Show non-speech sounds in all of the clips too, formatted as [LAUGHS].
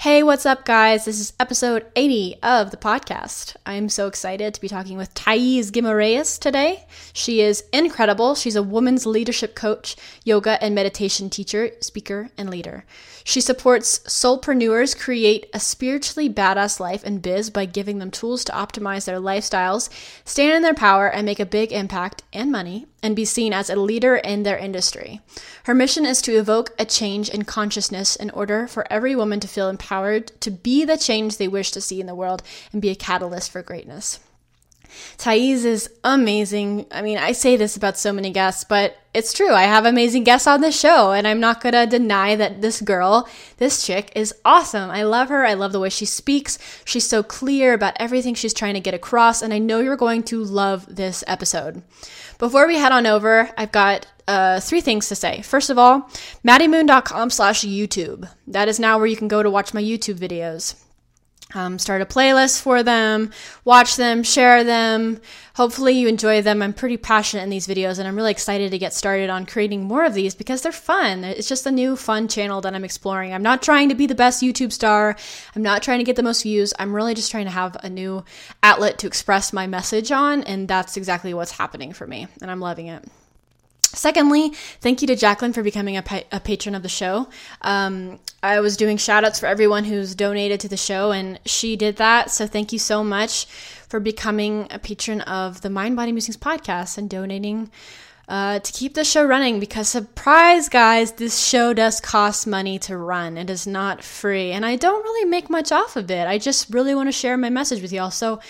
Hey, what's up, guys? This is episode 80 of the podcast. I'm so excited to be talking with Thais Guimaraes today. She is incredible. She's a women's leadership coach, yoga and meditation teacher, speaker, and leader. She supports soulpreneurs create a spiritually badass life and biz by giving them tools to optimize their lifestyles, stand in their power, and make a big impact and money, and be seen as a leader in their industry. Her mission is to evoke a change in consciousness in order for every woman to feel empowered to be the change they wish to see in the world and be a catalyst for greatness. Thais is amazing. I mean, I say this about so many guests, but it's true. I have amazing guests on this show, and I'm not gonna deny that this girl, this chick, is awesome. I love her. I love the way she speaks. She's so clear about everything she's trying to get across, and I know you're going to love this episode. Before we head on over, I've got uh, three things to say. First of all, maddiemoon.com slash YouTube. That is now where you can go to watch my YouTube videos um, start a playlist for them, watch them, share them. Hopefully, you enjoy them. I'm pretty passionate in these videos, and I'm really excited to get started on creating more of these because they're fun. It's just a new, fun channel that I'm exploring. I'm not trying to be the best YouTube star, I'm not trying to get the most views. I'm really just trying to have a new outlet to express my message on, and that's exactly what's happening for me, and I'm loving it. Secondly, thank you to Jacqueline for becoming a, pa- a patron of the show. Um, I was doing shout outs for everyone who's donated to the show, and she did that. So thank you so much for becoming a patron of the Mind Body Musings podcast and donating uh, to keep the show running. Because, surprise, guys, this show does cost money to run. It is not free, and I don't really make much off of it. I just really want to share my message with y'all. So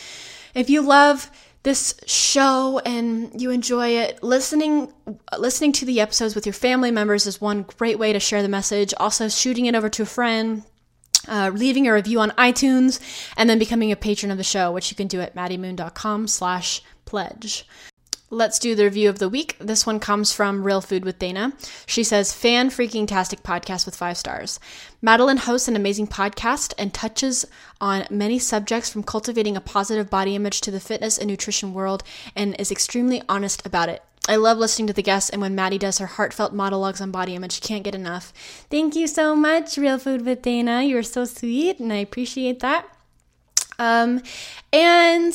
if you love, this show and you enjoy it listening listening to the episodes with your family members is one great way to share the message. Also shooting it over to a friend uh, leaving a review on itunes and then becoming a patron of the show which you can do at maddiemoon.com slash pledge Let's do the review of the week. This one comes from Real Food with Dana. She says, fan freaking tastic podcast with five stars. Madeline hosts an amazing podcast and touches on many subjects from cultivating a positive body image to the fitness and nutrition world and is extremely honest about it. I love listening to the guests, and when Maddie does her heartfelt monologues on body image, can't get enough. Thank you so much, Real Food with Dana. You're so sweet, and I appreciate that. Um, and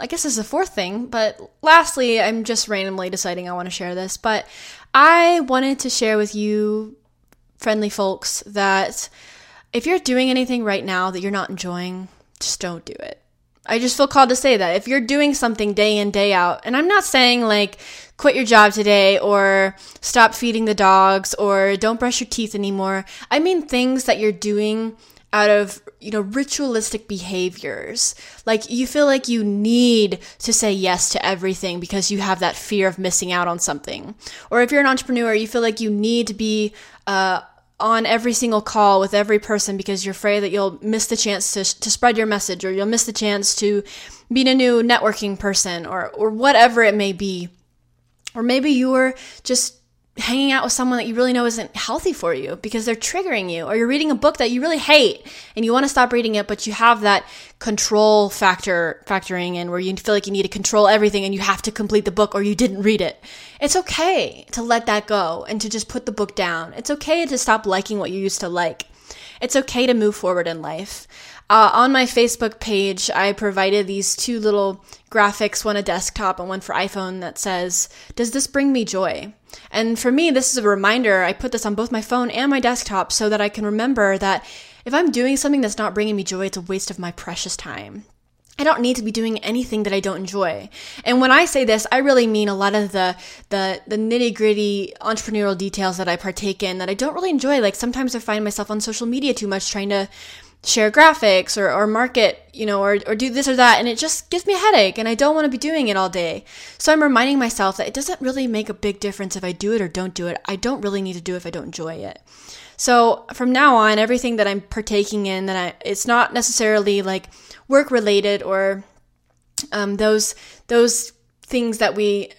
I guess this is a fourth thing, but lastly, I'm just randomly deciding I want to share this, but I wanted to share with you, friendly folks, that if you're doing anything right now that you're not enjoying, just don't do it. I just feel called to say that. If you're doing something day in, day out, and I'm not saying like quit your job today or stop feeding the dogs or don't brush your teeth anymore, I mean things that you're doing out of you know ritualistic behaviors. Like you feel like you need to say yes to everything because you have that fear of missing out on something. Or if you're an entrepreneur you feel like you need to be uh, on every single call with every person because you're afraid that you'll miss the chance to, to spread your message or you'll miss the chance to meet a new networking person or, or whatever it may be. Or maybe you're just hanging out with someone that you really know isn't healthy for you because they're triggering you or you're reading a book that you really hate and you want to stop reading it but you have that control factor factoring in where you feel like you need to control everything and you have to complete the book or you didn't read it. It's okay to let that go and to just put the book down. It's okay to stop liking what you used to like. It's okay to move forward in life uh, on my Facebook page, I provided these two little graphics, one a desktop and one for iPhone, that says, Does this bring me joy? And for me, this is a reminder. I put this on both my phone and my desktop so that I can remember that if I'm doing something that's not bringing me joy, it's a waste of my precious time. I don't need to be doing anything that I don't enjoy. And when I say this, I really mean a lot of the the, the nitty gritty entrepreneurial details that I partake in that I don't really enjoy. Like sometimes I find myself on social media too much trying to share graphics or, or market, you know, or, or do this or that. And it just gives me a headache and I don't want to be doing it all day. So I'm reminding myself that it doesn't really make a big difference if I do it or don't do it. I don't really need to do it if I don't enjoy it. So from now on, everything that I'm partaking in, that I, it's not necessarily like work related or um, those those things that we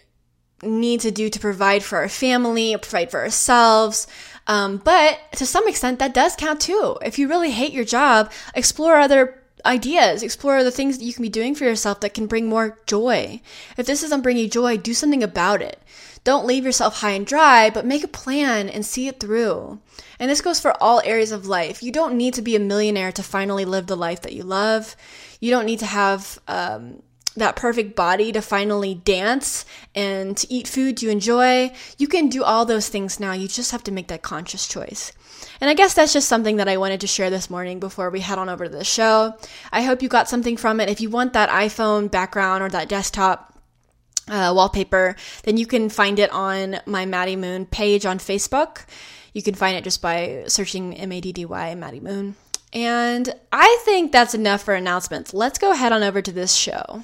need to do to provide for our family, provide for ourselves. Um, but to some extent, that does count too. If you really hate your job, explore other ideas, explore the things that you can be doing for yourself that can bring more joy. If this doesn't bring you joy, do something about it. don't leave yourself high and dry, but make a plan and see it through. And this goes for all areas of life. You don't need to be a millionaire to finally live the life that you love. You don't need to have um, that perfect body to finally dance and to eat food you enjoy. You can do all those things now. You just have to make that conscious choice. And I guess that's just something that I wanted to share this morning before we head on over to the show. I hope you got something from it. If you want that iPhone background or that desktop, uh, wallpaper, then you can find it on my Maddie Moon page on Facebook. You can find it just by searching M A D D Y Maddie Moon. And I think that's enough for announcements. Let's go head on over to this show.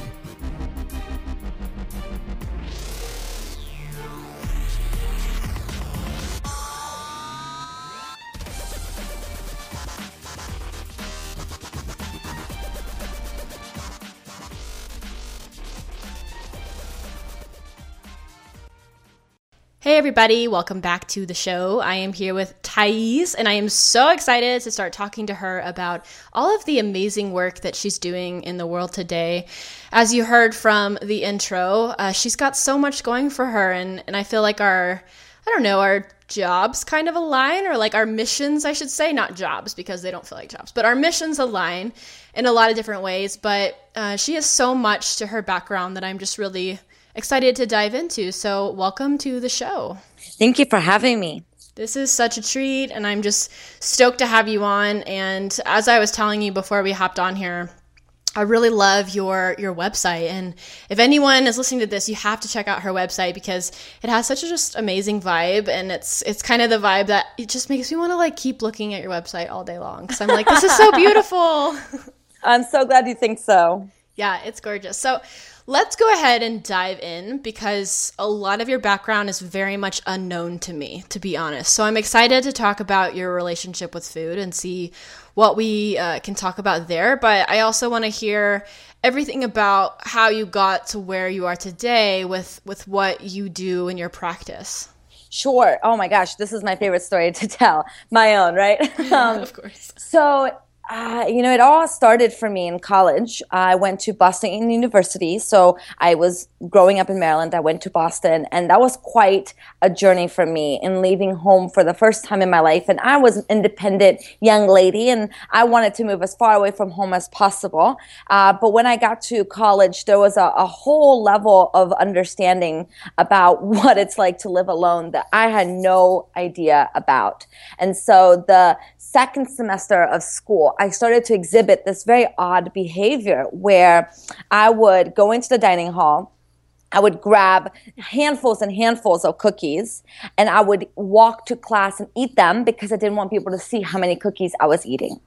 Hey, everybody, welcome back to the show. I am here with Thais, and I am so excited to start talking to her about all of the amazing work that she's doing in the world today. As you heard from the intro, uh, she's got so much going for her, and, and I feel like our, I don't know, our jobs kind of align, or like our missions, I should say, not jobs because they don't feel like jobs, but our missions align in a lot of different ways. But uh, she has so much to her background that I'm just really excited to dive into. So, welcome to the show. Thank you for having me. This is such a treat, and I'm just stoked to have you on. And as I was telling you before we hopped on here, I really love your your website, and if anyone is listening to this, you have to check out her website because it has such a just amazing vibe, and it's it's kind of the vibe that it just makes me want to like keep looking at your website all day long. Because I'm like, this is so [LAUGHS] beautiful. I'm so glad you think so. Yeah, it's gorgeous. So Let's go ahead and dive in because a lot of your background is very much unknown to me, to be honest. So I'm excited to talk about your relationship with food and see what we uh, can talk about there. But I also want to hear everything about how you got to where you are today with with what you do in your practice. Sure. Oh my gosh, this is my favorite story to tell. My own, right? [LAUGHS] Um, of course. So uh, you know, it all started for me in college. I went to Boston University. So I was growing up in Maryland. I went to Boston, and that was quite a journey for me in leaving home for the first time in my life. And I was an independent young lady, and I wanted to move as far away from home as possible. Uh, but when I got to college, there was a, a whole level of understanding about [LAUGHS] what it's like to live alone that I had no idea about. And so the second semester of school, I started to exhibit this very odd behavior where I would go into the dining hall. I would grab handfuls and handfuls of cookies and I would walk to class and eat them because I didn't want people to see how many cookies I was eating.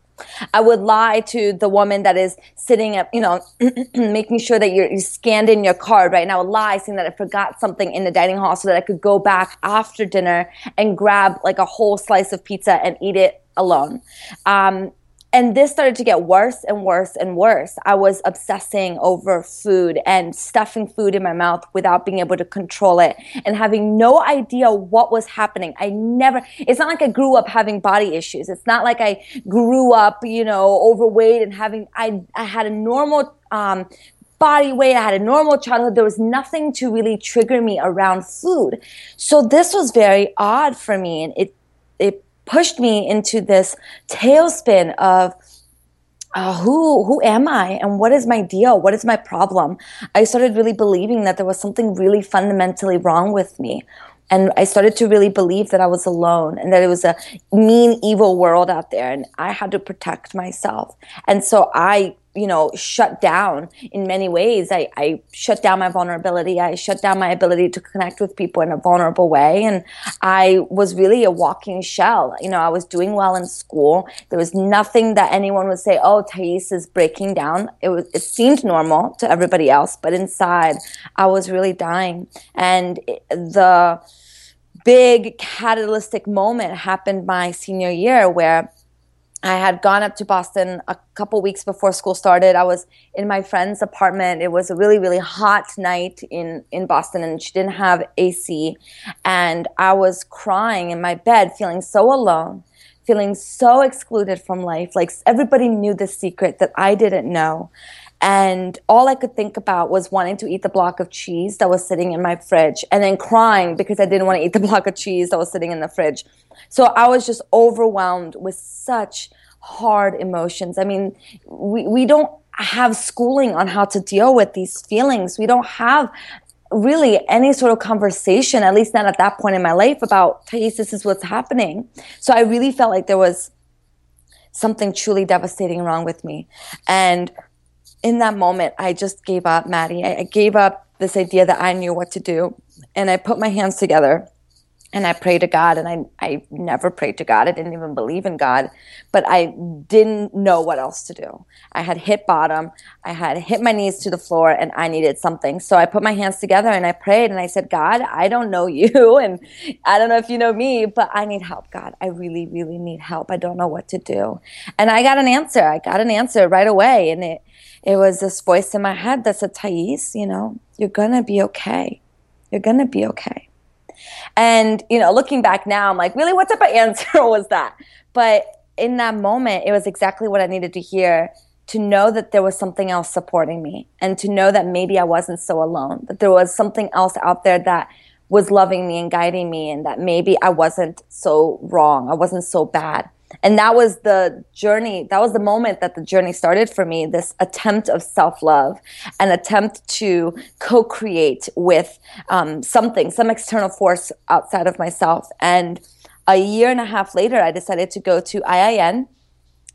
I would lie to the woman that is sitting up, you know, [CLEARS THROAT] making sure that you're, you scanned in your card, right? And I would lie saying that I forgot something in the dining hall so that I could go back after dinner and grab like a whole slice of pizza and eat it alone. Um, and this started to get worse and worse and worse. I was obsessing over food and stuffing food in my mouth without being able to control it and having no idea what was happening. I never, it's not like I grew up having body issues. It's not like I grew up, you know, overweight and having, I, I had a normal, um, body weight. I had a normal childhood. There was nothing to really trigger me around food. So this was very odd for me. And it, it pushed me into this tailspin of uh, who who am I and what is my deal? What is my problem? I started really believing that there was something really fundamentally wrong with me. And I started to really believe that I was alone and that it was a mean, evil world out there and I had to protect myself. And so I you know, shut down in many ways. I, I shut down my vulnerability. I shut down my ability to connect with people in a vulnerable way. And I was really a walking shell. You know, I was doing well in school. There was nothing that anyone would say, oh, Thais is breaking down. It was, it seemed normal to everybody else, but inside I was really dying. And the big catalytic moment happened my senior year where I had gone up to Boston a couple weeks before school started. I was in my friend's apartment. It was a really, really hot night in, in Boston, and she didn't have AC. And I was crying in my bed, feeling so alone, feeling so excluded from life. Like everybody knew the secret that I didn't know. And all I could think about was wanting to eat the block of cheese that was sitting in my fridge and then crying because I didn't want to eat the [LAUGHS] block of cheese that was sitting in the fridge. So I was just overwhelmed with such hard emotions. I mean, we, we don't have schooling on how to deal with these feelings. We don't have really any sort of conversation, at least not at that point in my life, about Thais, this is what's happening. So I really felt like there was something truly devastating wrong with me. And in that moment, I just gave up, Maddie. I, I gave up this idea that I knew what to do. And I put my hands together and I prayed to God, and I, I never prayed to God. I didn't even believe in God, but I didn't know what else to do. I had hit bottom. I had hit my knees to the floor, and I needed something. So I put my hands together and I prayed, and I said, God, I don't know you, [LAUGHS] and I don't know if you know me, but I need help, God. I really, really need help. I don't know what to do. And I got an answer. I got an answer right away, and it it was this voice in my head that said, Thais, you know, you're gonna be okay. You're gonna be okay. And, you know, looking back now, I'm like, really, what type of [LAUGHS] answer was that? But in that moment, it was exactly what I needed to hear to know that there was something else supporting me and to know that maybe I wasn't so alone, that there was something else out there that was loving me and guiding me, and that maybe I wasn't so wrong, I wasn't so bad and that was the journey that was the moment that the journey started for me this attempt of self-love an attempt to co-create with um, something some external force outside of myself and a year and a half later i decided to go to iin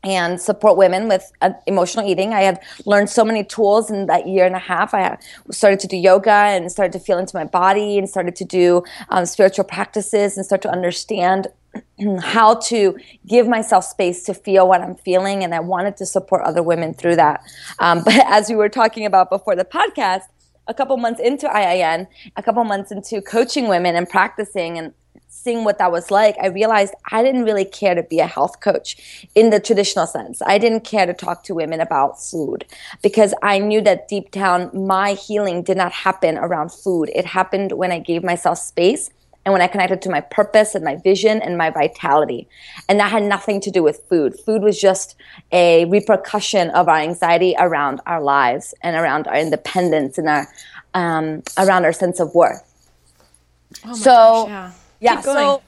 and support women with uh, emotional eating. I had learned so many tools in that year and a half. I started to do yoga and started to feel into my body and started to do um, spiritual practices and start to understand [CLEARS THROAT] how to give myself space to feel what I'm feeling. And I wanted to support other women through that. Um, [LAUGHS] but as we were talking about before the podcast, a couple months into IIN, a couple months into coaching women and practicing and seeing what that was like, I realized I didn't really care to be a health coach in the traditional sense. I didn't care to talk to women about food because I knew that deep down my healing did not happen around food. It happened when I gave myself space and when I connected to my purpose and my vision and my vitality. And that had nothing to do with food. Food was just a repercussion of our anxiety around our lives and around our independence and our um, around our sense of worth. Oh so gosh, yeah, yeah so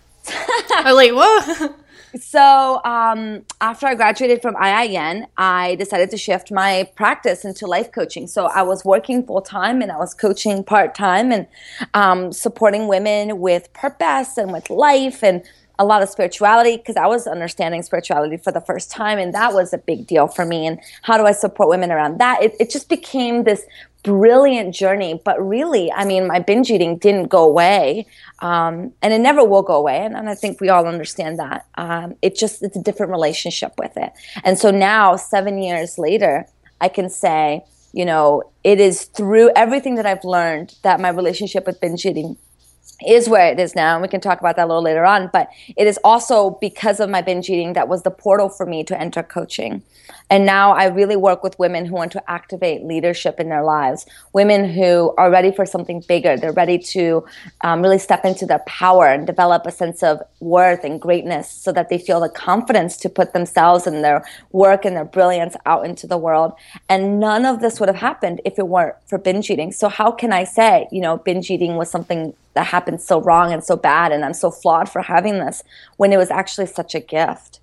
I'm [LAUGHS] like, whoa. So um, after I graduated from IIN, I decided to shift my practice into life coaching. So I was working full time and I was coaching part time and um, supporting women with purpose and with life and a lot of spirituality because I was understanding spirituality for the first time, and that was a big deal for me. And how do I support women around that? It, it just became this brilliant journey. But really, I mean, my binge eating didn't go away, um, and it never will go away. And, and I think we all understand that. Um, it just it's a different relationship with it. And so now, seven years later, I can say, you know, it is through everything that I've learned that my relationship with binge eating is where it is now and we can talk about that a little later on but it is also because of my binge eating that was the portal for me to enter coaching and now I really work with women who want to activate leadership in their lives, women who are ready for something bigger. They're ready to um, really step into their power and develop a sense of worth and greatness so that they feel the confidence to put themselves and their work and their brilliance out into the world. And none of this would have happened if it weren't for binge eating. So, how can I say, you know, binge eating was something that happened so wrong and so bad and I'm so flawed for having this when it was actually such a gift?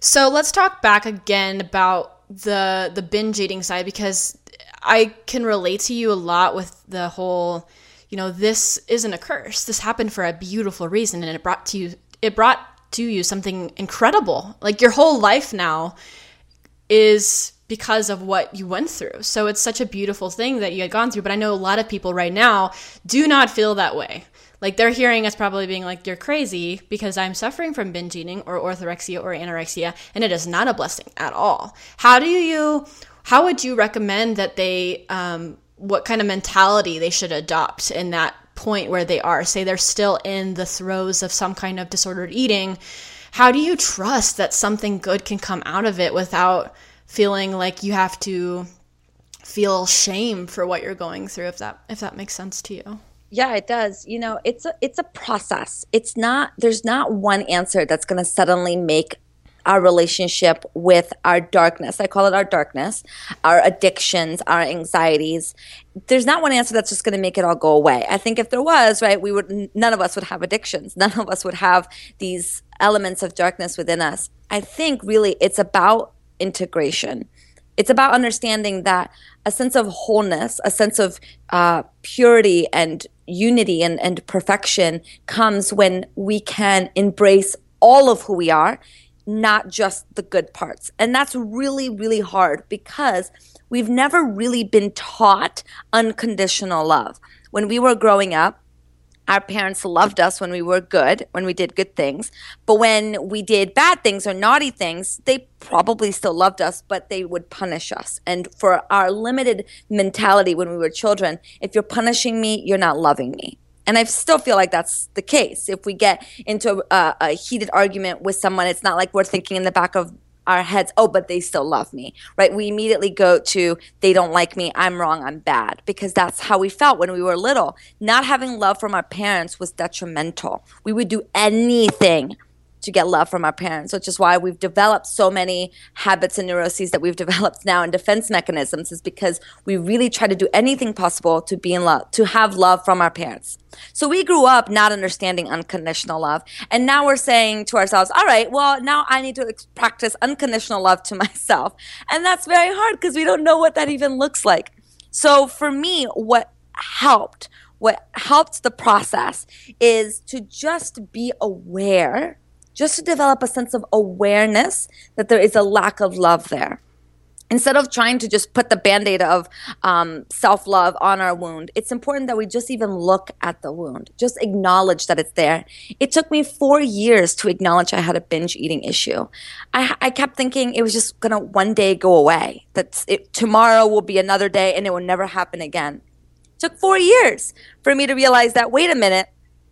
So let's talk back again about the the binge eating side because I can relate to you a lot with the whole, you know, this isn't a curse. This happened for a beautiful reason and it brought to you it brought to you something incredible. Like your whole life now is because of what you went through. So it's such a beautiful thing that you had gone through. But I know a lot of people right now do not feel that way. Like they're hearing us probably being like, you're crazy because I'm suffering from binge eating or orthorexia or anorexia, and it is not a blessing at all. How do you, how would you recommend that they, um, what kind of mentality they should adopt in that point where they are? Say they're still in the throes of some kind of disordered eating. How do you trust that something good can come out of it without feeling like you have to feel shame for what you're going through if that if that makes sense to you yeah it does. You know it's a it's a process. It's not there's not one answer that's going to suddenly make our relationship with our darkness i call it our darkness our addictions our anxieties. There's not one answer that's just going to make it all go away. I think if there was right we would none of us would have addictions. None of us would have these elements of darkness within us. I think really it's about integration. It's about understanding that a sense of wholeness, a sense of uh, purity and unity and, and perfection comes when we can embrace all of who we are, not just the good parts. And that's really, really hard because we've never really been taught unconditional love. When we were growing up, our parents loved us when we were good, when we did good things. But when we did bad things or naughty things, they probably still loved us, but they would punish us. And for our limited mentality when we were children, if you're punishing me, you're not loving me. And I still feel like that's the case. If we get into a, a heated argument with someone, it's not like we're thinking in the back of our heads, oh, but they still love me, right? We immediately go to, they don't like me, I'm wrong, I'm bad, because that's how we felt when we were little. Not having love from our parents was detrimental. We would do anything to get love from our parents, which is why we've developed so many habits and neuroses that we've developed now in defense mechanisms, is because we really try to do anything possible to be in love, to have love from our parents. So we grew up not understanding unconditional love. And now we're saying to ourselves, all right, well, now I need to practice unconditional love to [LAUGHS] myself. And that's very hard because we don't know what that even looks like. So for me, what helped, what helped the process is to just be aware just to develop a sense of awareness that there is a lack of love there. Instead of trying to just put the band aid of um, self love on our wound, it's important that we just even look at the wound, just acknowledge that it's there. It took me four years to acknowledge I had a binge eating issue. I, I kept thinking it was just gonna one day go away, that it, tomorrow will be another day and it will never happen again. It took four years for me to realize that, wait a minute,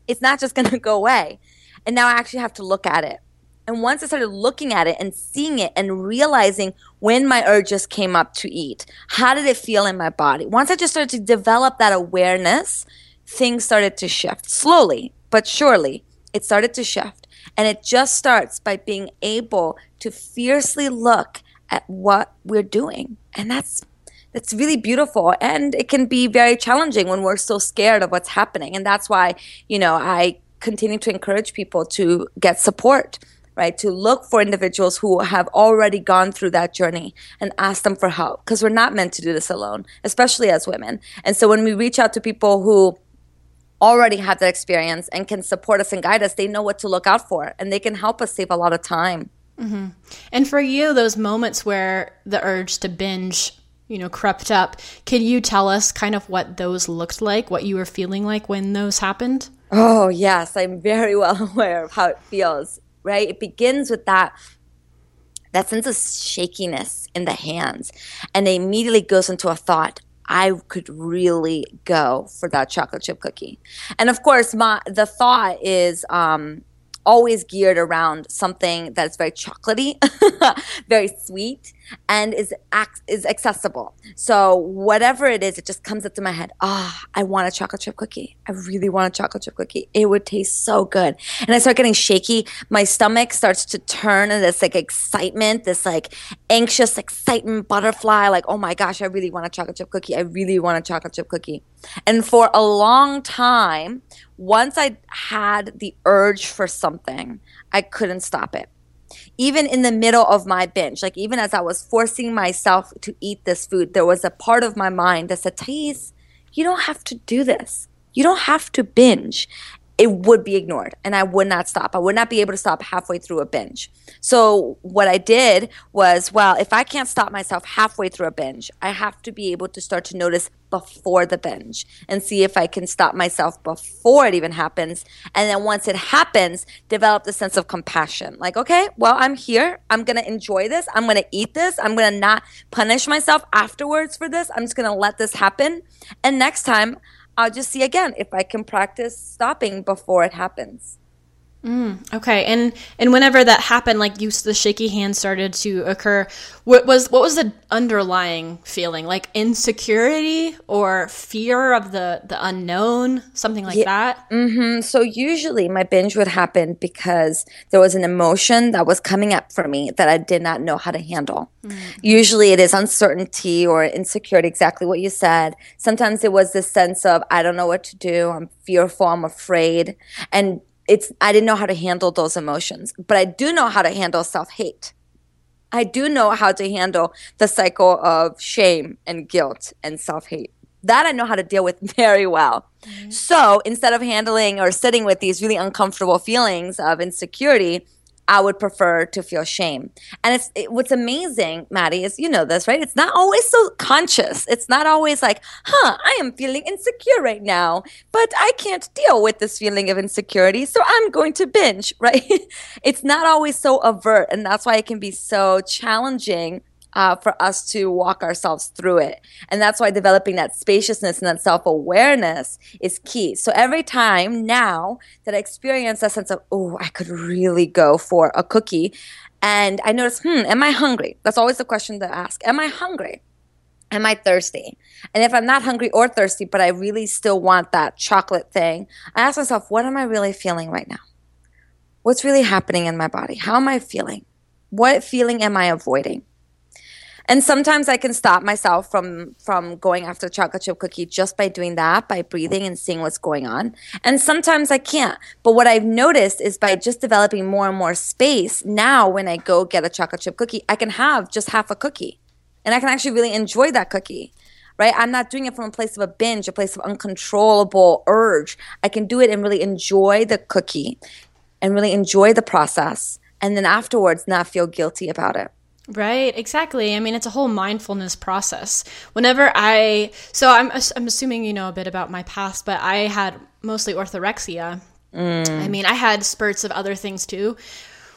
it's not just gonna [LAUGHS] go away and now I actually have to look at it. And once I started looking at it and seeing it and realizing when my urges came up to eat, how did it feel in my body? Once I just started to develop that awareness, things started to shift slowly, but surely it started to shift. And it just starts by being able to fiercely look at what we're doing. And that's that's really beautiful and it can be very challenging when we're so scared of what's happening. And that's why, you know, I continue to encourage people to get support right? To look for individuals who have already gone through that journey and ask them for help because we're not meant to do this alone especially as women. And so when we reach out to people who already have that experience and can support us and guide us they know what to look out for and they can help us save a lot of time. Mm-hmm. and for you those moments where the urge to binge you know crept up can you tell us kind of what those looked like what you were feeling like when those happened Oh, yes, I'm very [LAUGHS] well aware of how it feels, right? It begins with that that sense of shakiness in the hands and it immediately goes into a thought I could really go for that chocolate chip cookie. And of course, my the thought is um, always geared around something that's very chocolatey, [LAUGHS] very sweet, and is ac- is accessible. So whatever it is, it just comes up to my head. Ah, oh, I want a chocolate chip cookie. I really want a chocolate chip cookie. It would taste so good. And I start getting shaky. My stomach starts to turn and this like excitement, this like anxious excitement butterfly. Like, oh my gosh, I really want a chocolate chip cookie. I really want a chocolate chip cookie. And for a long time, once I had the urge for something, I couldn't stop it even in the middle of my binge, like even as I was forcing myself to eat this food, there was a part of my mind that said, Thais, you don't have to do this. You don't have to binge. It would be ignored and I would not stop. I would not be able to stop halfway through a binge. So, what I did was, well, if I can't stop myself halfway through a binge, I have to be able to start to notice before the binge and see if I can stop myself before it even happens. And then once it happens, develop the sense of compassion. Like, okay, well, I'm here. I'm going to enjoy this. I'm going to eat this. I'm going to not punish myself afterwards for this. I'm just going to let this happen. And next time, I'll just see again if I can practice stopping before it happens. Mm, okay, and and whenever that happened, like you, the shaky hand started to occur. What was what was the underlying feeling? Like insecurity or fear of the the unknown, something like yeah. that. Mm-hmm. So usually my binge would happen because there was an emotion that was coming up for me that I did not know how to handle. Mm-hmm. Usually it is uncertainty or insecurity, exactly what you said. Sometimes it was this sense of I don't know what to do. I'm fearful. I'm afraid, and it's I didn't know how to handle those emotions, but I do know how to handle self-hate. I do know how to handle the cycle of shame and guilt and self-hate. That I know how to deal with [LAUGHS] very well. Mm-hmm. So, instead of handling or sitting with these really uncomfortable feelings of insecurity, I would prefer to feel shame. And it's it, what's amazing, Maddie, is you know this, right? It's not always so conscious. It's not always like, huh, I am feeling insecure right now, but I can't deal with this feeling of insecurity, so I'm going to binge, [LAUGHS] right? it's not always so overt, and that's why it can be so challenging uh, for us to walk ourselves through it. And that's why developing that spaciousness and that self awareness is key. So every time now that I experience a sense of, oh, I could really go for a cookie, and I notice, hmm, am I hungry? That's always the question to ask. Am I hungry? Am I thirsty? And if I'm not hungry or thirsty, but I really still want that chocolate thing, I ask myself, what am I really feeling right now? What's really happening in my body? How am I feeling? What feeling am I avoiding? And sometimes i can stop myself from from going after a chocolate chip cookie just by doing that by breathing and seeing what's going on. And sometimes i can't. But what i've noticed is by just developing more and more space now when i go get a chocolate chip cookie i can have just half a cookie. And i can actually really enjoy that cookie right? I'm not doing it from a place of a binge a place of uncontrollable urge. I can do it and really enjoy the cookie and really enjoy the process and then afterwards not feel guilty about it Right, exactly. I mean, it's a whole mindfulness process. Whenever I, so I'm, I'm assuming you know a bit about my past, but I had mostly orthorexia. Mm. I mean, I had spurts of other things too.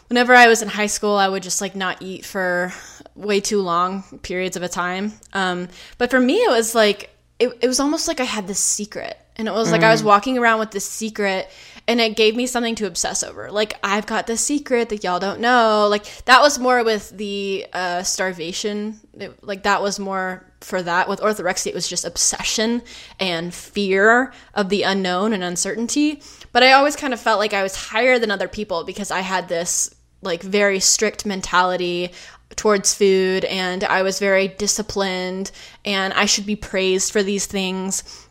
Whenever I was in high school, I would just like not eat for way too long periods of a time. Um, but for me, it was like, it, it was almost like I had this secret. And it was mm. like I was mm. walking around with this secret and it gave me something to obsess over. Like I've got the secret that y'all don't know. Like that was more with the uh, starvation. It, like that was more for that. With orthorexia, it was just obsession and fear of the unknown and uncertainty. But I always kind of felt like I was higher than other people because I had this like very strict mentality towards food and I was very disciplined and I should be praised for these things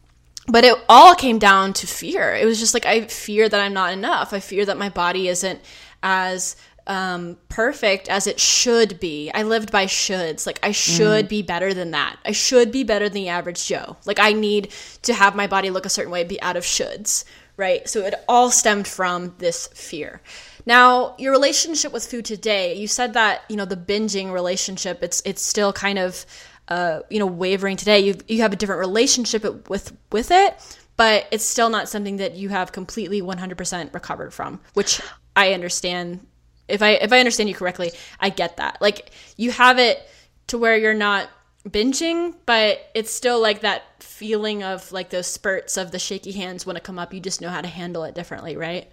but it all came down to fear. It was just like I fear that I'm not enough. I fear that my body isn't as um, perfect as it should be. I lived by shoulds. Like I should mm. be better than that. I should be better than the average Joe. Like I need to have my body look a certain way, be out of shoulds, right? So it all stemmed from this fear. Now, your relationship with food today, you said that, you know, the binging relationship, it's it's still kind of uh, you know wavering today. You you have a different relationship with with it but it's still not something that you have completely 100% recovered from which i understand. If i if i understand you correctly i get that. Like you have it to where you're not binging but it's still like that feeling of like those spurts of the shaky hands when it come up. You just know how to handle it differently right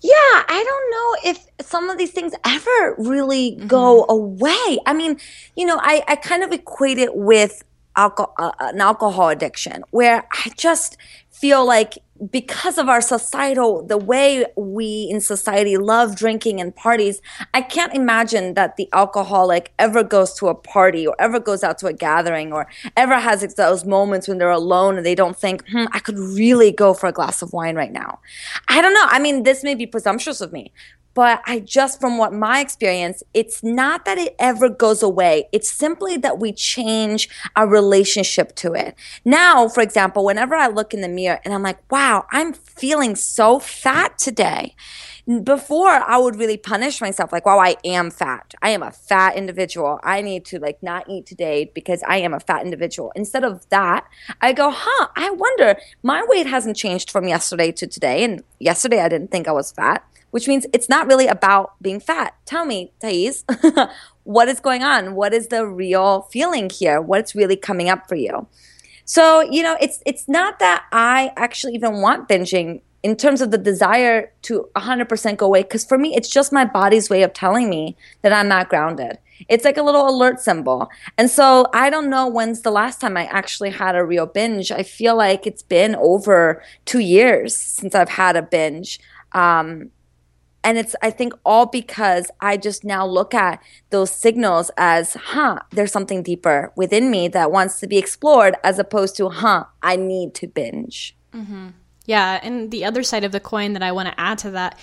yeah, I don't know if some of these things ever really go mm-hmm. away. I mean, you know, I, I kind of equate it with alcohol, uh, an alcohol addiction, where I just feel like because of our societal the way we in society love drinking and parties i can't imagine that the alcoholic ever goes to a party or ever goes out to a gathering or ever has those moments when they're alone and they don't think hmm, i could really go for a glass of wine right now. I don't know. I mean this may be presumptuous of me but I just, from what my experience, it's not that it ever goes away. It's simply that we change our relationship to it. Now, for example, whenever I look in the mirror and I'm like, wow, I'm feeling so fat today. Before I would really punish myself, like, wow, I am fat. I am a fat individual. I need to like not eat today because I am a fat individual. Instead of that, I go, huh, I wonder, my weight hasn't changed from yesterday to today. And yesterday I didn't think I was fat which means it's not really about being fat. Tell me, Thais, [LAUGHS] what is going on? What is the real feeling here? What's really coming up for you? So, you know, it's it's not that I actually even want binging in terms of the desire to 100% go away because for me it's just my body's way of telling me that I'm not grounded. It's like a little alert symbol. And so I don't know when's the last time I actually had a real binge. I feel like it's been over 2 years since I've had a binge. Um, and it's, I think, all because I just now look at those signals as, huh, there's something deeper within me that wants to be explored, as opposed to, huh, I need to binge. Mm-hmm. Yeah. And the other side of the coin that I want to add to that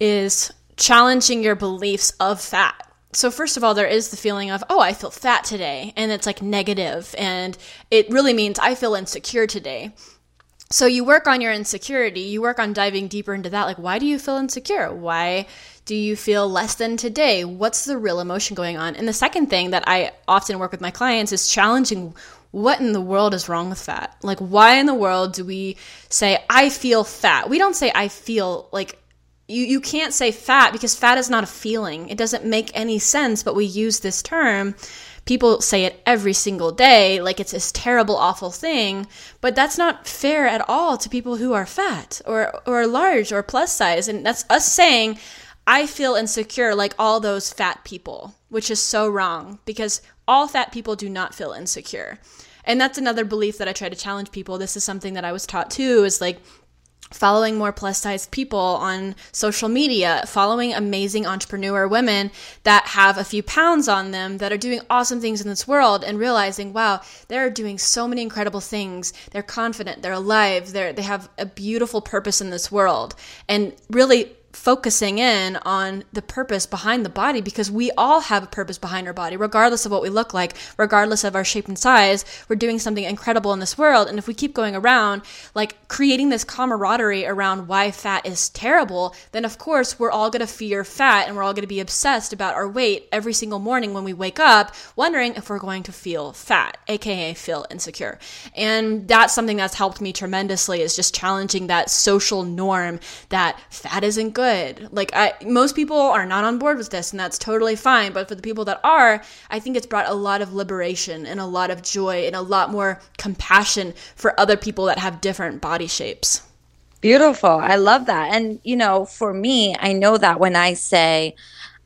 is challenging your beliefs of fat. So, first of all, there is the feeling of, oh, I feel fat today. And it's like negative, And it really means I feel insecure today. So you work on your insecurity, you work on diving deeper into that. Like, why do you feel insecure? Why do you feel less than today? What's the real emotion going on? And the second thing that I often work with my clients is challenging what in the world is wrong with fat? Like, why in the world do we say, I feel fat? We don't say, I feel like you, you can't say fat because fat is not a feeling. It doesn't make any sense, but we use this term people say it every single day like it's this terrible awful thing but that's not fair at all to people who are fat or or large or plus size and that's us saying I feel insecure like all those fat people, which is so wrong because all fat people do not feel insecure. And that's another belief that I try to challenge people. This is something that I was taught too is like following more plus sized people on social media, following amazing entrepreneur women that have a few pounds on them that are doing awesome things in this world and realizing, wow, they're doing so many incredible things. They're confident, they're alive, they're, they have a beautiful purpose in this world. And really focusing in on the purpose behind the body because we all have a purpose behind our body, regardless of what we look like, regardless of our shape and size. We're doing something incredible in this world. And if we keep going around, like creating this camaraderie around why fat is terrible, then of course we're all going to fear fat and we're all going to be obsessed about our weight every single morning when we wake up, wondering if we're going to feel fat, aka feel insecure. And that's something that's helped me tremendously is just challenging that social norm that fat isn't good good. Like I most people are not on board with this and that's totally fine, but for the people that are, I think it's brought a lot of liberation and a lot of joy and a lot more compassion for other people that have different body shapes. Beautiful. I love that. And you know, for me, I know that when I say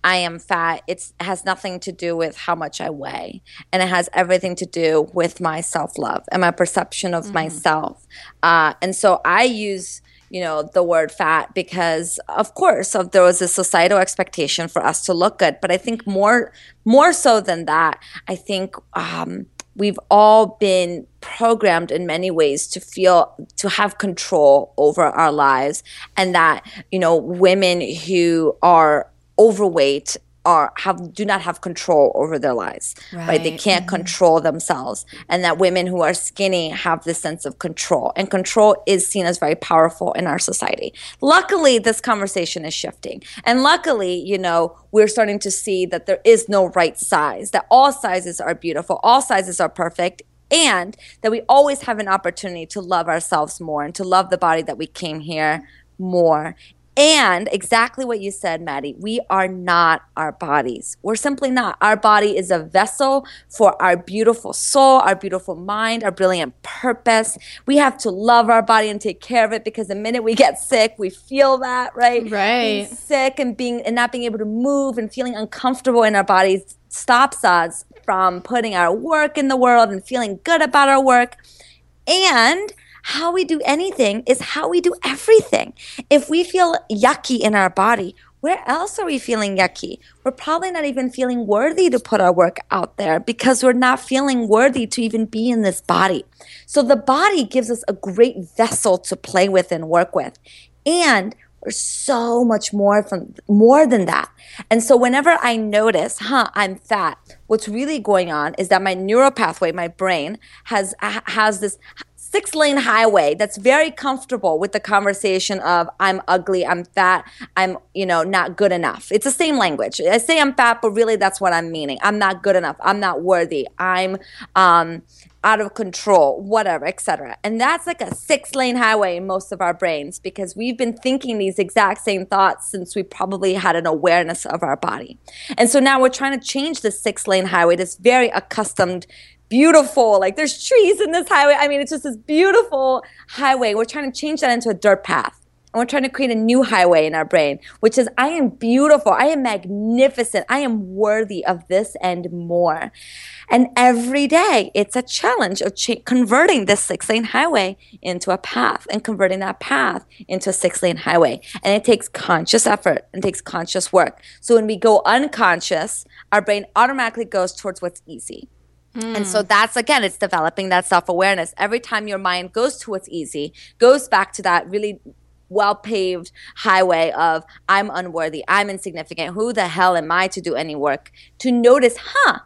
I am fat, it has nothing to do with how much I weigh. And it has everything to do with my self love and my perception of mm-hmm. myself. Uh, and so I use you know the word fat because of course of there was a societal expectation for us to look good. But i think more more so than that i think um, we've all been programmed in many ways to feel to have control over our lives and that you know women who are overweight are have do not have control over their lives right, right? they can't mm-hmm. control themselves. And that women who are skinny have this sense of control. And control is seen as very powerful in our society. Luckily this conversation is shifting. And luckily you know we're starting to see that there is no right size that all sizes are beautiful all sizes are perfect and that we always have an opportunity to love ourselves more and to love the body that we came here more and exactly what you said, Maddie, we are not our bodies. We're simply not. Our body is a vessel for our beautiful soul, our beautiful mind, our brilliant purpose. We have to love our body and take care of it because the minute we get sick, we feel that, right? Right. Being sick and being and not being able to move and feeling uncomfortable in our bodies stops us from putting our work in the world and feeling good about our work. And how we do anything is how we do everything. If we feel yucky in our body, where else are we feeling yucky? We're probably not even feeling worthy to put our work out there because we're not feeling worthy to even be in this body. So the body gives us a great vessel to play with and work with. And We're so much more from more than that. And so whenever I notice, huh, I'm fat, what's really going on is that my neural pathway, my brain, has has this six lane highway that's very comfortable with the conversation of I'm ugly, I'm fat, I'm, you know, not good enough. It's the same language. I say I'm fat, but really that's what I'm meaning. I'm not good enough. I'm not worthy. I'm um out of control, whatever, etc. And that's like a six lane highway in most of our brains because we've been thinking these exact same thoughts since we probably had an awareness of our body. And so now we're trying to change the six lane highway, this very accustomed beautiful. Like there's trees in this highway. I mean, it's just this beautiful highway. We're trying to change that into a dirt path. And we're trying to create a new highway in our brain, which is I am beautiful. I am magnificent. I am worthy of this and more. And every day it's a challenge of ch- converting this six lane highway into a path and converting that path into a six lane highway. And it takes conscious effort and takes conscious work. So when we go unconscious, our brain automatically goes towards what's easy. And so that's again, it's developing that self awareness. Every time your mind goes to what's easy, goes back to that really well paved highway of I'm unworthy, I'm insignificant, who the hell am I to do any work? To notice, huh,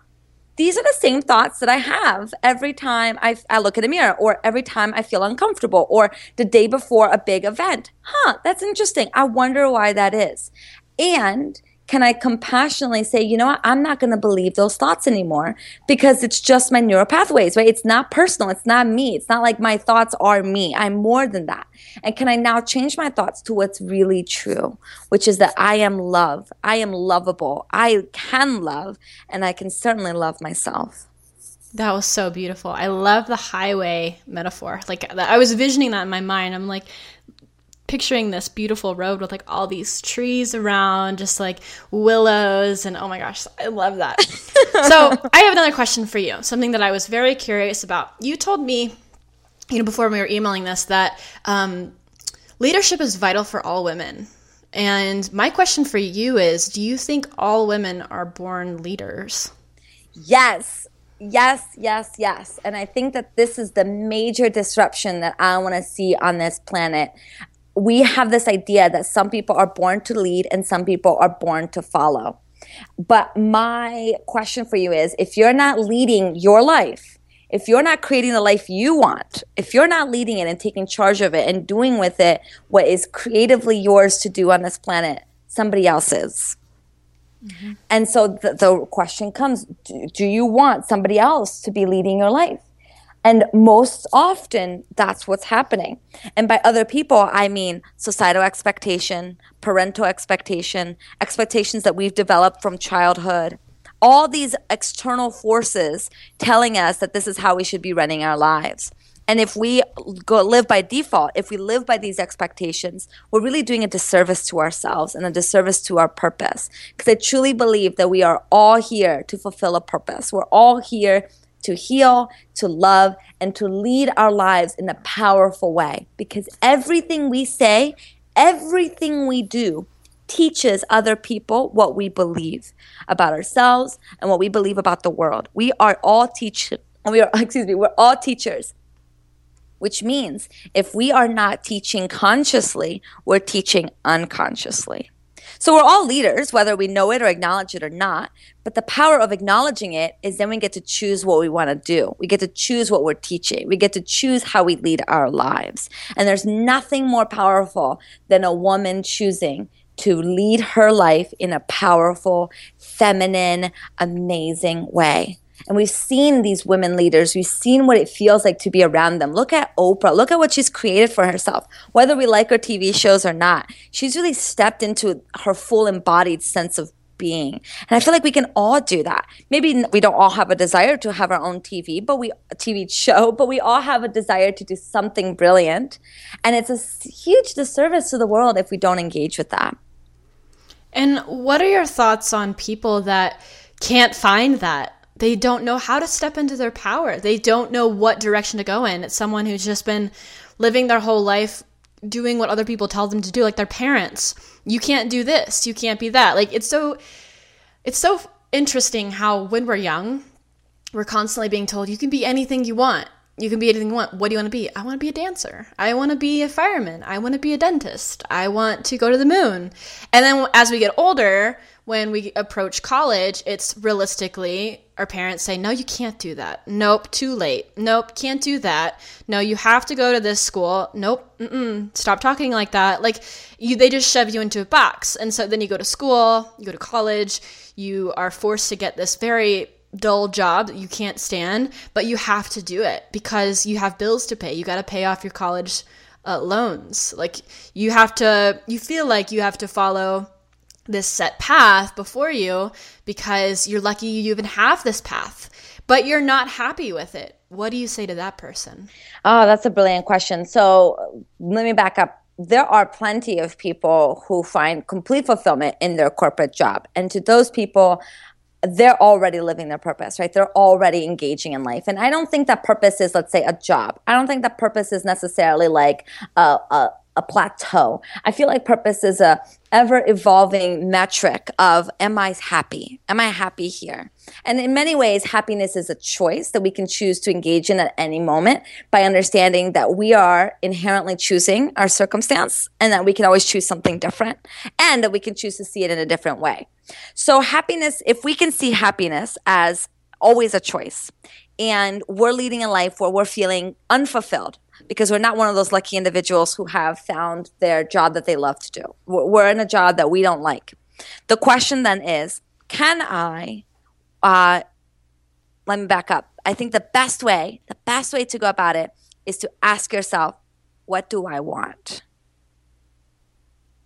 these are the same thoughts that I have every time I, I look in a mirror or every time I feel uncomfortable or the day before a big event. Huh, that's interesting. I wonder why that is. And can I compassionately say, you know what, I'm not going to believe those thoughts anymore because it's just my neural pathways, right? It's not personal. It's not me. It's not like my thoughts are me. I'm more than that. And can I now change my thoughts to what's really true, which is that I am love. I am lovable. I can love, and I can certainly love myself. That was so beautiful. I love the highway metaphor. Like I was visioning that in my mind. I'm like, picturing this beautiful road with like all these trees around, just like willows, and oh my gosh, I love that. [LAUGHS] so I have another question for you, something that I was very curious about. You told me, you know, before we were emailing this, that um, leadership is vital for all women. And my question for you is Do you think all women are born leaders? Yes. Yes, yes, yes. And I think that this is the major disruption that I want to see on this planet we have this idea that some people are born to lead and some people are born to follow. But my question for you is if you're not leading your life, if you're not creating the life you want, if you're not leading it and taking charge of it and doing with it what is creatively yours to do on this planet, somebody else is. Mm-hmm. And so the, the question comes do, do you want somebody else to be leading your life? And most often, that's what's happening. And by other people, I mean societal expectation, parental expectation, expectations that we've developed from childhood. All these external forces telling us that this is how we should be running our lives. And if we go live by default, if we live by these expectations, we're really doing a disservice to ourselves and a disservice to our purpose. Because I truly believe that we are all here to fulfill a purpose. We're all here to heal, to love, and to lead our lives in a powerful way. Because everything we say, everything we do, teaches other people what we believe about ourselves and what we believe about the world. We are all teach we are [LAUGHS] excuse me, we're all teachers. Which means if we are not teaching consciously, we're teaching unconsciously. So we're all leaders, whether we know it or acknowledge it or not. But the power of acknowledging it is then we get to choose what we want to do. We get to choose what we're teaching. We get to choose how we lead our lives. And there's nothing more powerful than a woman choosing to lead her life in a powerful, feminine, amazing way. And we've seen these women leaders, we've seen what it feels like to be around them. Look at Oprah, look at what she's created for herself. Whether we like her TV shows or not, she's really stepped into her full embodied sense of being. And I feel like we can all do that. Maybe we don't all have a desire to have our own TV, but we TV show, but we all have a desire to do something brilliant. And it's a huge disservice to the world if we don't engage with that. And what are your thoughts on people that can't find that? They don't know how to step into their power. They don't know what direction to go in. It's someone who's just been living their whole life doing what other people tell them to do, like their parents. You can't do this, you can't be that. Like it's so it's so interesting how when we're young, we're constantly being told you can be anything you want. You can be anything you want. What do you want to be? I want to be a dancer. I want to be a fireman. I want to be a dentist. I want to go to the moon. And then as we get older, when we approach college, it's realistically our parents say, no, you can't do that. Nope, too late. Nope, can't do that. No, you have to go to this school. Nope, stop talking like that. Like you, they just shove you into a box. And so then you go to school, you go to college, you are forced to get this very dull job that you can't stand, but you have to do it because you have bills to pay. You got to pay off your college uh, loans. Like you have to, you feel like you have to follow this set path before you because you're lucky you even have this path, but you're not happy with it. What do you say to that person? Oh, that's a brilliant question. So let me back up. There are plenty of people who find complete fulfillment in their corporate job. And to those people, they're already living their purpose, right? They're already engaging in life. And I don't think that purpose is, let's say, a job. I don't think that purpose is necessarily like a, a, a plateau. I feel like purpose is a ever evolving metric of am I happy? Am I happy here? And in many ways, happiness is a choice that we can choose to engage in at any moment by understanding that we are inherently choosing our circumstance and that we can always choose something different and that we can choose to see it in a different way. So, happiness, if we can see happiness as always a choice and we're leading a life where we're feeling unfulfilled, because we're not one of those lucky individuals who have found their job that they love to do. We're in a job that we don't like. The question then is can I, uh, let me back up. I think the best way, the best way to go about it is to ask yourself, what do I want?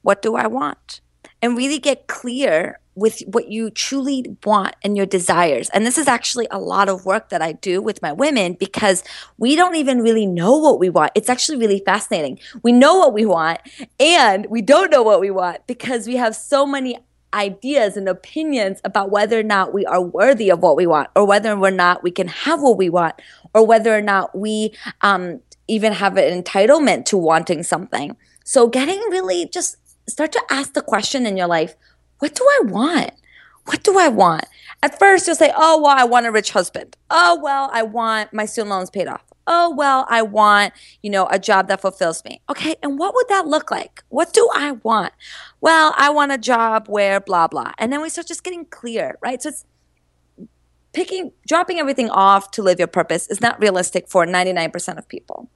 What do I want? And really get clear with what you truly want and your desires. And this is actually a lot of work that I do with my women because we don't even really know what we want. It's actually really fascinating. We know what we want and we don't know what we want because we have so many ideas and opinions about whether or not we are worthy of what we want or whether or not we can have what we want or whether or not we um, even have an entitlement to wanting something. So getting really just start to ask the question in your life what do I want? What do I want? At first, you'll say, oh, well, I want a rich husband. Oh, well, I want my student loans paid off. Oh, well, I want, you know, a job that fulfills me. Okay. And what would that look like? What do I want? Well, I want a job where blah, blah. And then we start just getting clear, right? So it's picking, dropping everything off to live your purpose is not realistic for 99% of people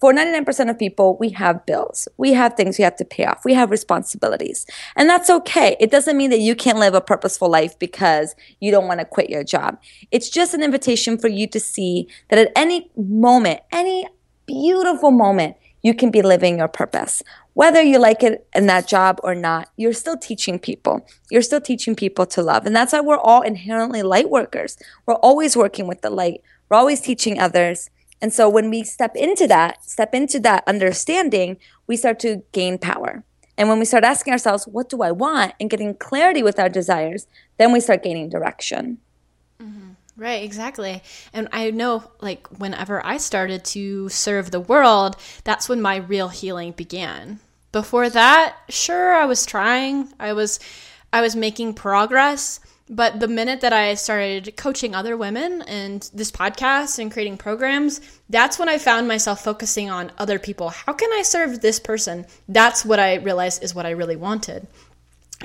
for 99% of people, we have bills. We have things we have to pay off. We have responsibilities. And that's okay. It doesn't mean that you can't live a purposeful life because you don't want to quit your job. It's just an invitation for you to see that at any moment, any beautiful moment, you can be living your purpose. Whether you like it in that job or not, you're still teaching people. You're still teaching people to love. And that's why we're all inherently light workers. We're always working with the light. We're always teaching others and so when we step into that, step into that understanding, we start to gain power. And when we start asking ourselves, what do I want? And getting clarity with our desires, then we start gaining direction. Mm-hmm. Right, exactly. And I know, like, whenever I started to serve the world, that's when my real healing began. Before that, sure, I was trying. I was, I was making progress, but the minute that I started coaching other women and this podcast and creating programs, that's when I found myself focusing on other people. How can I serve this person? That's what I realized is what I really wanted.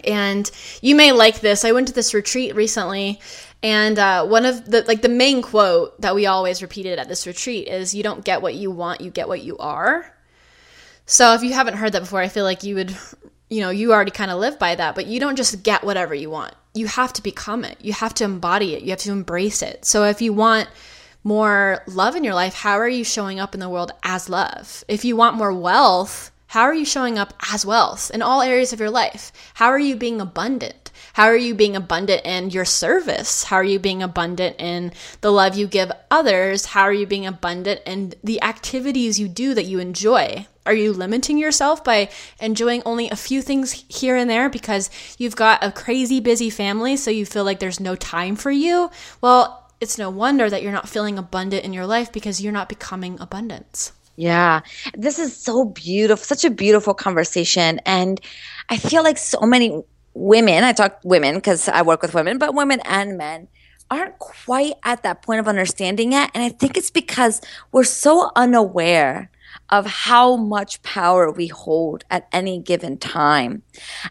And you may like this. I went to this retreat recently, and uh, one of the like the main quote that we always repeated at this retreat is, "You don't get what you want, you get what you are." So if you haven't heard that before, I feel like you would you know, you already kind of live by that, but you don't just get whatever you want. You have to become it. You have to embody it. You have to embrace it. So if you want more love in your life, how are you showing up in the world as love? If you want more wealth, how are you showing up as wealth in all areas of your life? How are you being abundant? How are you being abundant in your service? How are you being abundant in the love you give others? How are you being abundant in the activities you do that you enjoy? Are you limiting yourself by enjoying only a few things here and there because you've got a crazy busy family, so you feel like there's no time for you? Well, it's no wonder that you're not feeling abundant in your life because you're not becoming abundance. Yeah, this is so beautiful, such a beautiful conversation. And I feel like so many women, I talk women because I work with women, but women and men aren't quite at that point of understanding yet. And I think it's because we're so unaware of how much power we hold at any given time.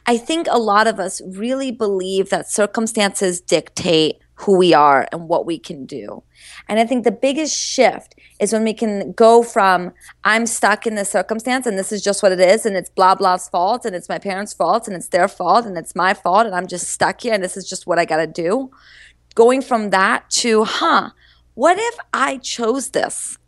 I think a lot of us really believe that circumstances dictate who we are and what we can do. And I think the biggest shift is when we can go from I'm stuck in this circumstance and this is just what it is and it's blah blah's fault and it's my parents' fault and it's their fault and it's my fault and I'm just stuck here and this is just what I got to do. Going from that to, huh, what if I chose this?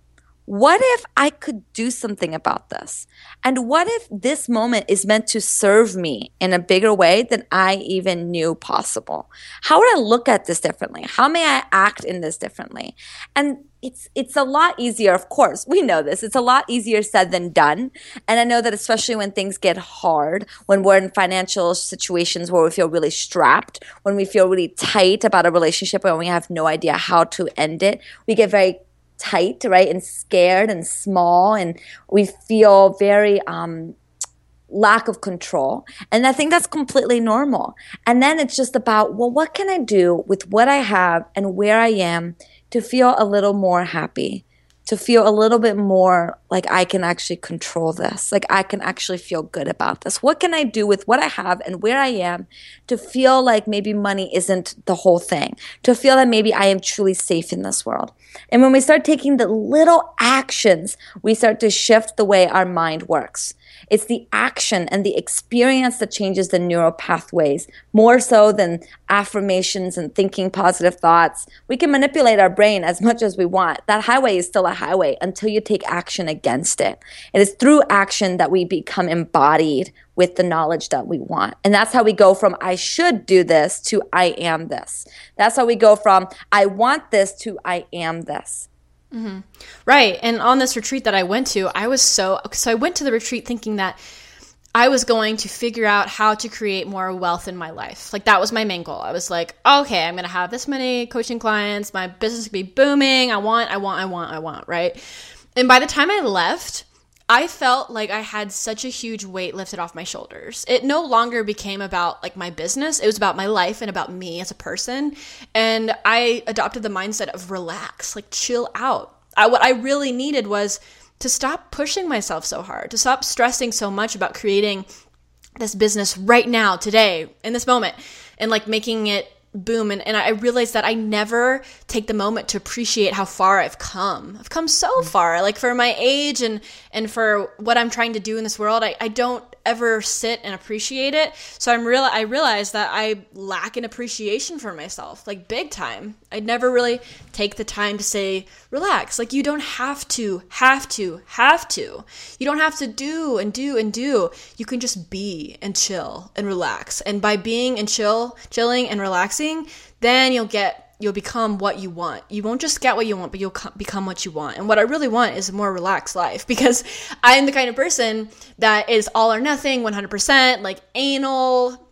What if I could do something about this? And what if this moment is meant to serve me in a bigger way than I even knew possible? How would I look at this differently? How may I act in this differently? And it's it's a lot easier, of course. We know this. It's a lot easier said than done. And I know that especially when things get hard, when we're in financial situations where we feel really strapped, when we feel really tight about a relationship and we have no idea how to end it, we get very tight, right, and scared and small, and we feel very um, lack of control. And I think that's completely normal. And then it's just about, well, what can I do with what I have and where I am to feel a little more happy? To feel a little bit more like I can actually control this, like I can actually feel good about this. What can I do with what I have and where I am to feel like maybe money isn't the whole thing, to feel that maybe I am truly safe in this world? And when we start taking the little actions, we start to shift the way our mind works. It's the action and the experience that changes the neural pathways more so than affirmations and thinking positive thoughts. We can manipulate our brain as much as we want. That highway is still a highway until you take action against it. It is through action that we become embodied with the knowledge that we want. And that's how we go from I should do this to I am this. That's how we go from I want this to I am this. Mm-hmm. Right. And on this retreat that I went to, I was so, so I went to the retreat thinking that I was going to figure out how to create more wealth in my life. Like that was my main goal. I was like, okay, I'm going to have this many coaching clients. My business will be booming. I want, I want, I want, I want, right? And by the time I left, I felt like I had such a huge weight lifted off my shoulders. It no longer became about like my business, it was about my life and about me as a person. And I adopted the mindset of relax, like chill out. I, what I really needed was to stop pushing myself so hard, to stop stressing so much about creating this business right now, today, in this moment, and like making it boom and, and i realized that i never take the moment to appreciate how far i've come. I've come so mm. far like for my age and and for what i'm trying to do in this world i, I don't ever sit and appreciate it. So I'm real I realized that I lack an appreciation for myself, like big time. I never really take the time to say, relax. Like you don't have to, have to, have to. You don't have to do and do and do. You can just be and chill and relax. And by being and chill, chilling and relaxing, then you'll get you'll become what you want. You won't just get what you want, but you'll become what you want. And what I really want is a more relaxed life [LAUGHS] because I'm the kind of person that is all or nothing, 100%, like anal,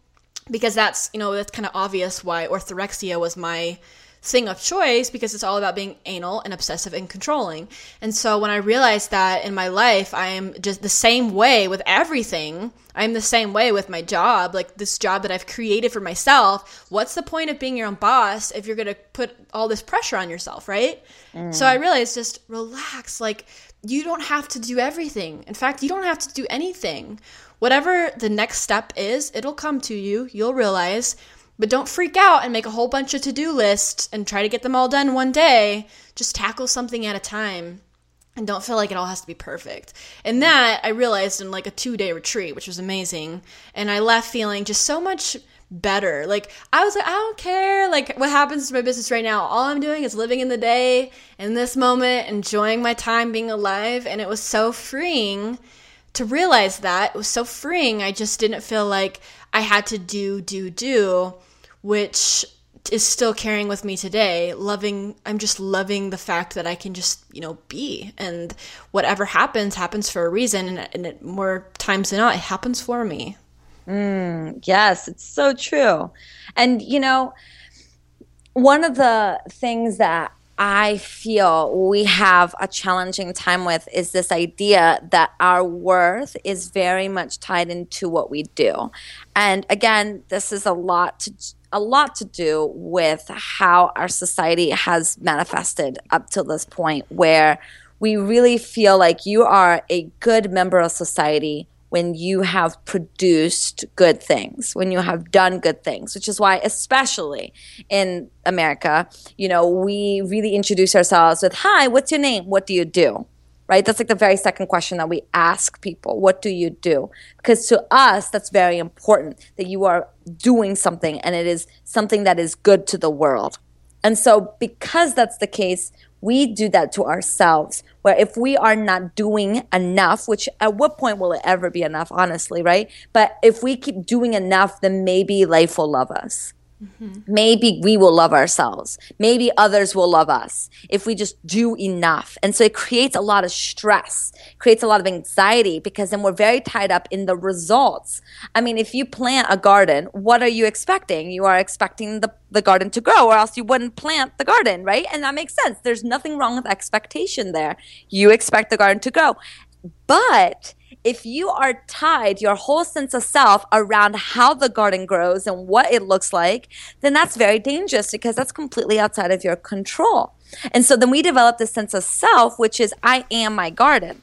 because that's, you know, that's kind of obvious why orthorexia was my thing of choice because it's all about being anal and obsessive and controlling. And so when I realized that in my life, I am just the same way with everything. I'm the same way with my job, like this job that I've created for myself. What's the point of being your own boss if you're going to put all this pressure on yourself, right? Mm. So I realized just relax. Like, you don't have to do everything. In fact, you don't have to do anything. Whatever the next step is, it'll come to you. You'll realize but don't freak out and make a whole bunch of to do lists and try to get them all done one day. Just tackle something at a time and don't feel like it all has to be perfect. And that I realized in like a two day retreat, which was amazing. And I left feeling just so much better. Like I was like, I don't care like what happens to my business right now. All I'm doing is living in the day, in this moment, enjoying my time being alive. And it was so freeing to realize that. It was so freeing. I just didn't feel like I had to do, do, do, which is still carrying with me today. Loving, I'm just loving the fact that I can just, you know, be. And whatever happens, happens for a reason. And, and it, more times than not, it happens for me. Mm, yes, it's so true. And, you know, one of the things that I feel we have a challenging time with is this idea that our worth is very much tied into what we do. And again, this is a lot to a lot to do with how our society has manifested up to this point where we really feel like you are a good member of society when you have produced good things, when you have done good things, which is why, especially in America, you know, we really introduce ourselves with, Hi, what's your name? What do you do? Right? That's like the very second question that we ask people. What do you do? Because to us, that's very important that you are doing something and it is something that is good to the world. And so, because that's the case, we do that to ourselves. Where if we are not doing enough which at what point will it ever be enough honestly right? But if we keep doing enough then maybe life will love us Mm-hmm. Maybe we will love ourselves. Maybe others will love us if we just do enough. And so it creates a lot of stress, creates a lot of anxiety because then we're very tied up in the results. I mean, if you plant a garden, what are you expecting? You are expecting the, the garden to grow, or else you wouldn't plant the garden, right? And that makes sense. There's nothing wrong with expectation there. You expect the garden to grow. But if you are tied your whole sense of self around how the garden grows and what it looks like, then that's very dangerous because that's completely outside of your control. And so then we develop this sense of self, which is I am my garden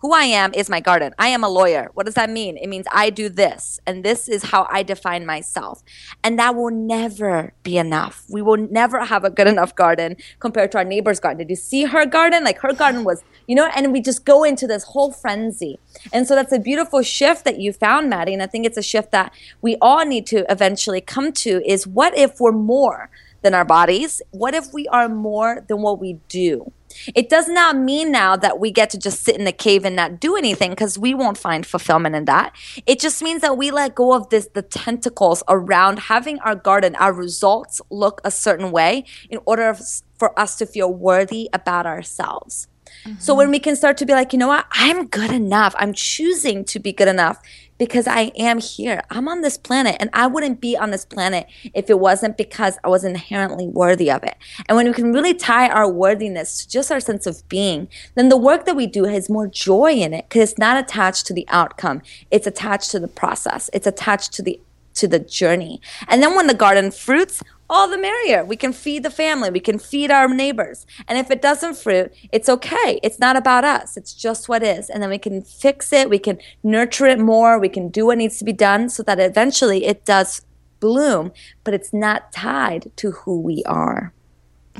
who I am is my garden. I am a lawyer. What does that mean? It means I do this, and this is how I define myself. And that will never be enough. We will never have a good enough garden compared to our neighbor's garden. Did you see her garden? Like her garden was, you know, and we just go into this whole frenzy. And so that's a beautiful shift that you found, Maddie. And I think it's a shift that we all need to eventually come to is what if we're more than our bodies? What if we are more than what we do? It does not mean now that we get to just sit in the cave and not do anything because we won't find fulfillment in that. It just means that we let go of this the tentacles around having our garden, our results look a certain way in order for us to feel worthy about ourselves. Mm-hmm. So when we can start to be like, you know what, I'm good enough. I'm choosing to be good enough because I am here. I'm on this planet and I wouldn't be on this planet if it wasn't because I was inherently worthy of it. And when we can really tie our worthiness to just our sense of being, then the work that we do has more joy in it because it's not attached to the outcome. It's attached to the process. It's attached to the to the journey. And then when the garden fruits, all the merrier. We can feed the family, we can feed our neighbors. And if it doesn't fruit, it's okay. It's not about us, it's just what is. And then we can fix it, we can nurture it more, we can do what needs to be done so that eventually it does bloom, but it's not tied to who we are.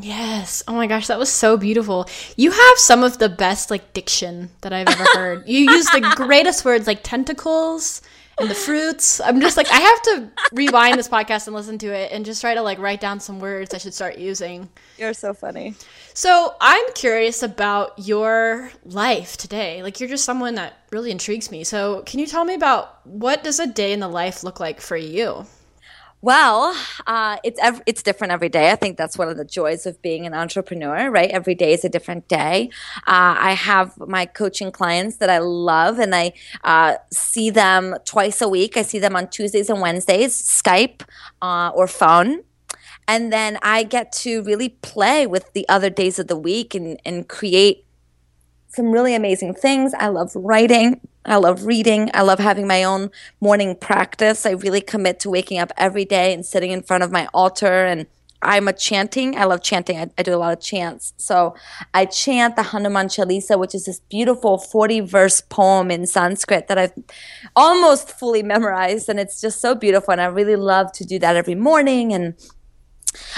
Yes. Oh my gosh, that was so beautiful. You have some of the best like diction that I've ever heard. you [LAUGHS] use the greatest words like tentacles and the fruits. I'm just like I have to rewind this podcast and listen to it and just try to like write down some words I should start using. You're so funny. So I'm curious about your life today. Like you're just someone that really intrigues me. So can you tell me about what does a day in the life look like for you? Well, uh, it's ev- it's different every day. I think that's one of the joys of being an entrepreneur, right? Every day is a different day. Uh, I have my coaching clients that I love, and I uh, see them twice a week. I see them on Tuesdays and Wednesdays, Skype uh, or phone. And then I get to really play with the other days of the week and, and create some really amazing things. I love writing. I love reading. I love having my own morning practice. I really commit to waking up every day and sitting in front of my altar and I'm a chanting. I love chanting. I, I, do a lot of chants. So I chant the Hanuman Chalisa, which is this beautiful 40 verse poem in Sanskrit that I've almost fully memorized. And it's just so beautiful. And I really love to do that every morning. And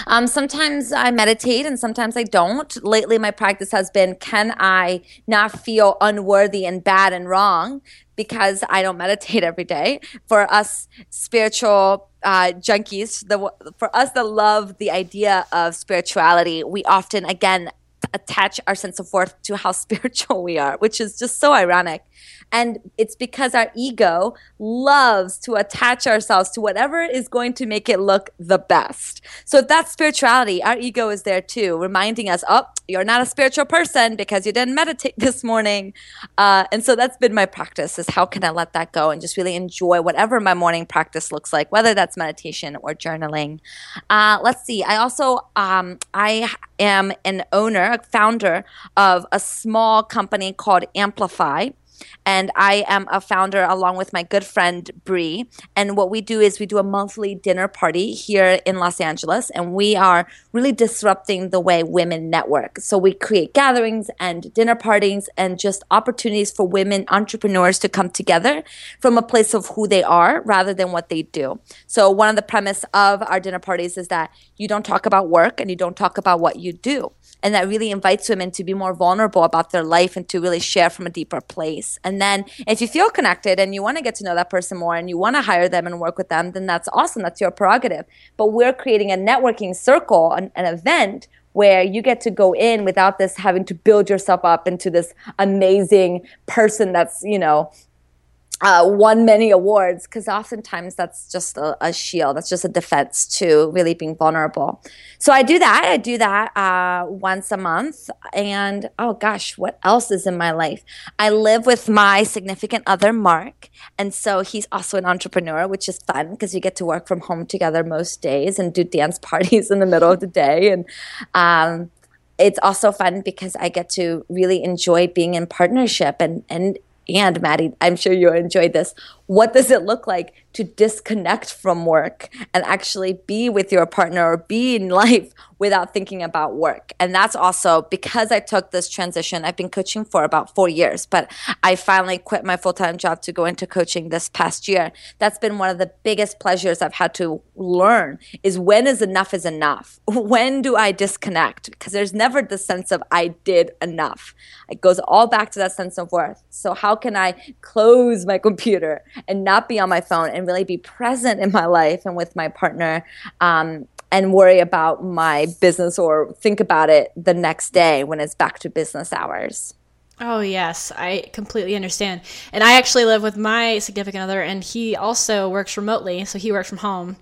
um, sometimes I meditate and sometimes I don't. Lately, my practice has been can I not feel unworthy and bad and wrong because I don't meditate [LAUGHS] every day? For us spiritual uh, junkies, the, for us that love the idea of spirituality, we often, again, attach our sense of worth to how [LAUGHS] spiritual we are, which is just so ironic. And it's because our ego loves to attach ourselves to whatever is going to make it look the best. So that's spirituality, our ego is there too, reminding us, oh, you're not a spiritual person because you didn't meditate [LAUGHS] this morning. Uh, and so that's been my practice is how can I let that go and just really enjoy whatever my morning practice looks like, whether that's meditation or journaling. Uh, let's see. I also, um, I am an owner, a founder of a small company called Amplify and I am a founder along with my good friend Bree. And what we do is we do a monthly dinner party here in Los Angeles, and we are really disrupting the way women network. So we create gatherings and dinner parties and just opportunities for women entrepreneurs to come together from a place of who they are rather than what they do. So one of the premise of our dinner parties is that you don't talk about work and you don't talk about what you do and that really invites women to be more vulnerable about their life and to really share from a deeper place. And then if you feel connected and you want to get to know that person more and you want to hire them and work with them, then that's awesome. That's your prerogative. But we're creating a networking circle, an, an event where you get to go in without this having to build yourself up into this amazing person that's, you know, uh, won many awards because oftentimes that's just a, a, shield that's just a defense to really being vulnerable. So i do that i do that uh, once a month and oh gosh what else is in my life? I live with my significant other mark and so he's also an entrepreneur which is fun because you get to work from home together most days and do dance [LAUGHS] parties in the middle of the day and um, it's also fun because I get to really enjoy being in partnership and and and Maddie, I'm sure you enjoyed this. What does it look like to disconnect from work and actually be with your partner or be in [LAUGHS] life without thinking about work. And that's also because I took this transition. I've been coaching for about four years, but I finally quit my full time job to go into coaching this past year. That's been one of the biggest pleasures I've had to learn is when is enough is enough? [LAUGHS] When do I disconnect? Because there's never the sense of I did enough. It goes all back to that sense of worth. So how can I close my [LAUGHS] computer and not be on my phone and really be present in my life and with my partner um, and worry about my business or think about it the next day when it's back to business hours. Oh, yes, I completely understand. And I actually live with my significant other, and he also works remotely, so he works from home.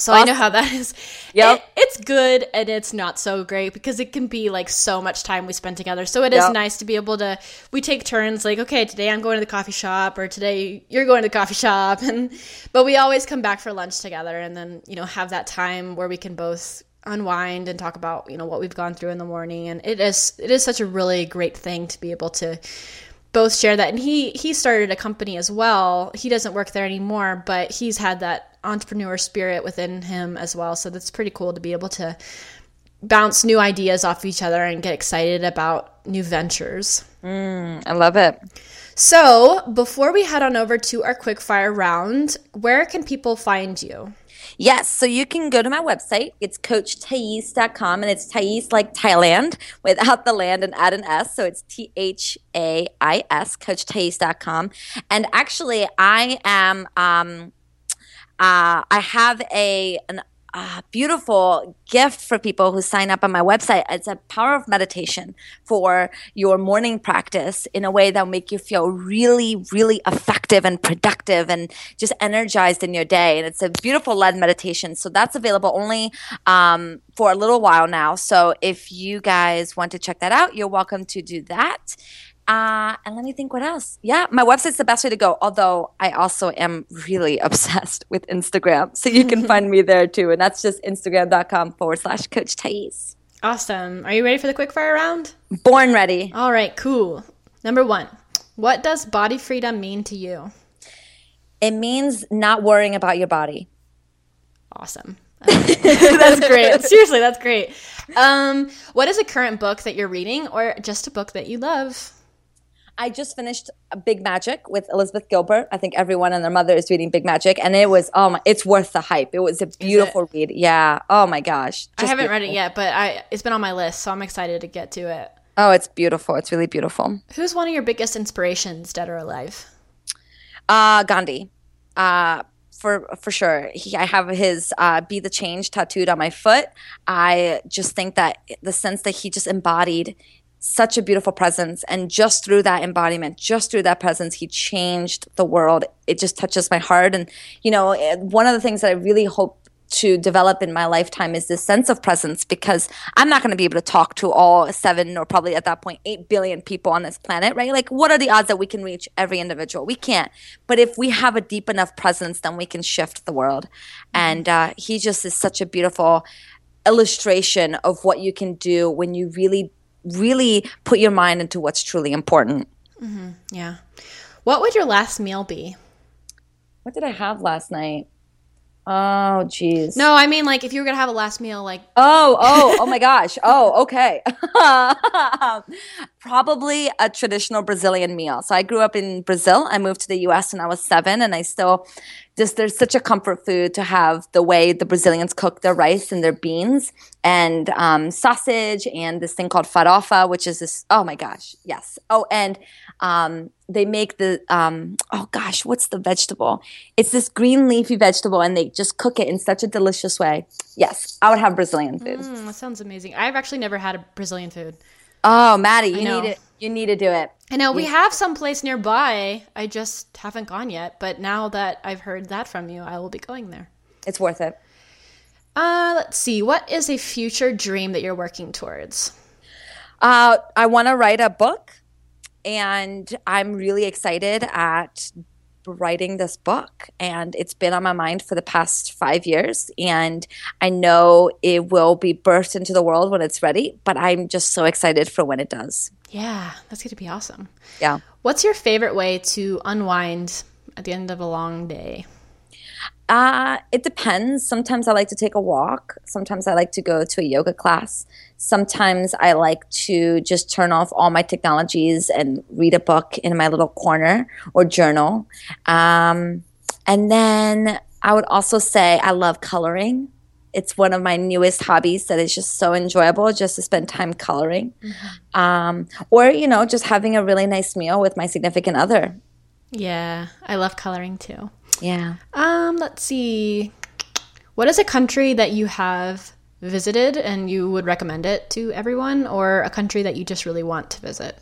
So awesome. I know how that is. Yeah, it, it's good and it's not so great because it can be like so much time we spend together. So it is yep. nice to be able to we take turns like okay, today I'm going to the coffee shop or today you're going to the coffee shop and [LAUGHS] but we always come back for lunch together and then, you know, have that time where we can both unwind and talk about, you know, what we've gone through in the morning and it is it is such a really great thing to be able to both share that and he he started a company as well he doesn't work there anymore but he's had that entrepreneur spirit within him as well so that's pretty cool to be able to bounce new ideas off each other and get excited about new ventures mm, i love it so before we head on over to our quick fire round where can people find you Yes. So you can go to my website. It's coachthais.com and it's Thais like Thailand without the land and add an S. So it's T H A I S, coachthais.com. And actually, I am, um, uh, I have a, an beautiful gift for people who sign up on my website. It's a power of meditation for your morning practice in a way that will make you feel really, really effective and productive and just energized in your day. And it's a beautiful led meditation. So that's available only um, for a little while now. So if you guys want to check that out, you're welcome to do that. Uh, and let me think what else. Yeah, my website's the best way to go. Although I also am really [LAUGHS] obsessed with Instagram. So you can find me there too. And that's just instagram.com forward slash coach Thais. Awesome. Are you ready for the quick fire round? Born ready. All right, cool. Number one, what does body freedom mean to you? It means not worrying about your body. Awesome. [LAUGHS] that's great. [LAUGHS] Seriously, that's great. Um, what is a current book that you're reading or just a book that you love? I just finished Big Magic with Elizabeth Gilbert. I think everyone and their mother is reading Big Magic, and it was oh my, it's worth the hype. It was a beautiful read. Yeah. Oh my gosh. I haven't beautiful. read it yet, but I it's been on my list, so I'm excited to get to it. Oh, it's beautiful. It's really beautiful. Who's one of your biggest inspirations, dead or alive? Uh Gandhi. Uh for for sure. He, I have his uh, "Be the Change" tattooed on my foot. I just think that the sense that he just embodied such a beautiful presence. And just through that embodiment, just through that presence, he changed the world. It just touches my heart. And, you know, eh, one of the things that I really hope to develop in my lifetime is this sense of presence because I'm not going to be able to talk to all seven or probably at that point eight billion people on this planet, right? Like, what are the odds that we can reach every individual? We can't. But if we have a deep enough presence, then we can shift the world. And uh, he just is such a beautiful illustration of what you can do when you really, really put your mind into what's truly important. Mm-hmm. Yeah. What would your last meal be? What did I have last night? Oh, geez. No, I mean like if you were gonna have a last meal, like Oh, oh, oh my gosh. Oh, okay. [LAUGHS] Um, Probably a traditional Brazilian meal. So I grew up in Brazil. I moved to the US when I was seven, and I still just there's such a comfort food to have the way the Brazilians cook their rice and their beans and um, sausage and this thing called farofa, which is this. Oh my gosh, yes. Oh, and um, they make the um, oh gosh, what's the vegetable? It's this green leafy vegetable, and they just cook it in such a delicious way. Yes, I would have Brazilian food. mm, that sounds amazing. I've actually never had a Brazilian food. Oh, Maddie, you need it. You need to do it. I know we have some place nearby. I just haven't gone yet. But now that I've heard that from you, I will be going there. It's worth it. Uh, let's see. What is a future dream that you're working towards? Uh, I want to write a book, and I'm really excited at writing this book. And it's been on my mind for the past five years, and I know it will be birthed into the world when it's ready. But I'm just so excited for when it does. Yeah, that's going to be awesome. Yeah. What's your favorite way to unwind at the end of a long day? Uh, it depends. Sometimes I like to take a walk. Sometimes I like to go to a yoga class. Sometimes I like to just turn off all my technologies and read a book in my little corner or journal. Um, and then I would also say I love coloring. It's one of my newest hobbies that is just so enjoyable just to spend time coloring. Um, or, you know, just having a really nice meal with my significant other. Yeah, I love coloring too. Yeah. Um, let's see. What is a country that you have visited and you would recommend it to everyone, or a country that you just really want to visit?